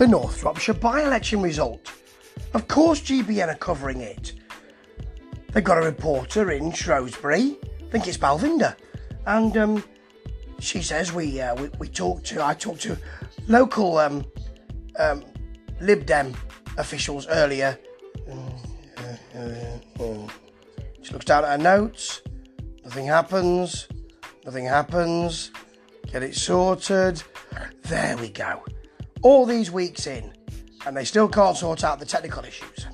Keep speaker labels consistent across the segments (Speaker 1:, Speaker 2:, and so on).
Speaker 1: the North Shropshire by election result. Of course, GBN are covering it. They've got a reporter in Shrewsbury, I think it's Balvinder, and um, she says we, uh, we we talked to I talked to local um, um, Lib Dem officials earlier. She looks down at her notes. Nothing happens. Nothing happens. Get it sorted. There we go. All these weeks in, and they still can't sort out the technical issues.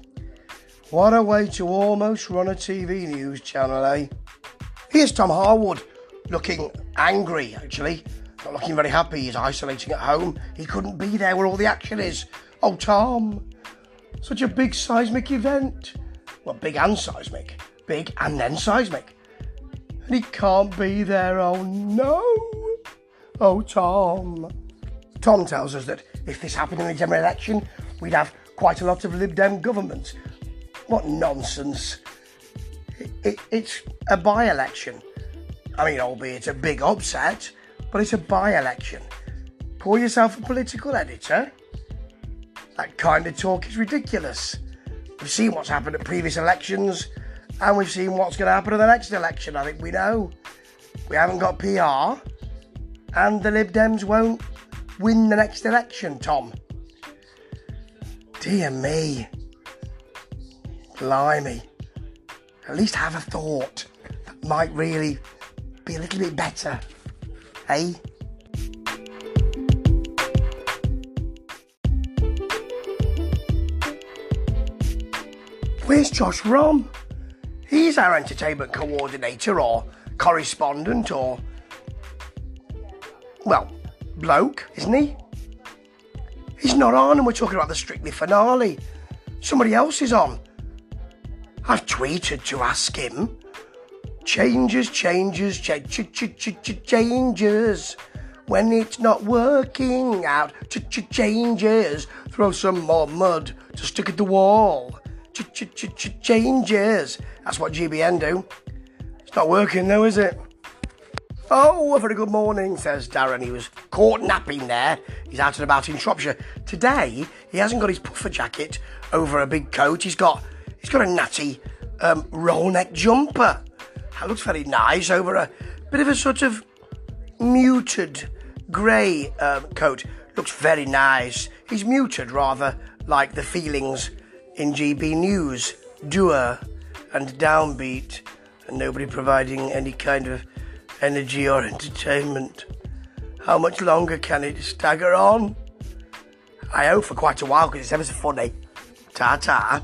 Speaker 1: What a way to almost run a TV news channel, eh? Here's Tom Harwood, looking angry, actually. Not looking very happy. He's isolating at home. He couldn't be there where all the action is. Oh, Tom, such a big seismic event. Well, big and seismic. Big and then seismic. And he can't be there. Oh, no. Oh, Tom. Tom tells us that if this happened in the general election, we'd have quite a lot of Lib Dem governments. What nonsense. It, it, it's a by election. I mean, albeit a big upset, but it's a by election. Call yourself a political editor. That kind of talk is ridiculous. We've seen what's happened at previous elections, and we've seen what's going to happen at the next election. I think we know. We haven't got PR, and the Lib Dems won't win the next election, Tom. Dear me. Blimey. At least have a thought that might really be a little bit better. Eh? Where's Josh Rom? He's our entertainment coordinator or correspondent or. Well, bloke, isn't he? He's not on, and we're talking about the Strictly finale. Somebody else is on. I've tweeted to ask him. Changes, changes, ch- ch- ch- ch- ch- changes. When it's not working out, ch- ch- changes. Throw some more mud to stick at the wall. Ch- ch- ch- ch- changes. That's what GBN do. It's not working though, is it? Oh, a very good morning, says Darren. He was caught napping there. He's out and about in Shropshire. Today, he hasn't got his puffer jacket over a big coat. He's got he's got a natty um, roll neck jumper. That looks very nice over a bit of a sort of muted grey um, coat. Looks very nice. He's muted rather like the feelings in GB News, doer and downbeat, and nobody providing any kind of energy or entertainment. How much longer can it stagger on? I hope for quite a while because it's ever so funny. Ta ta.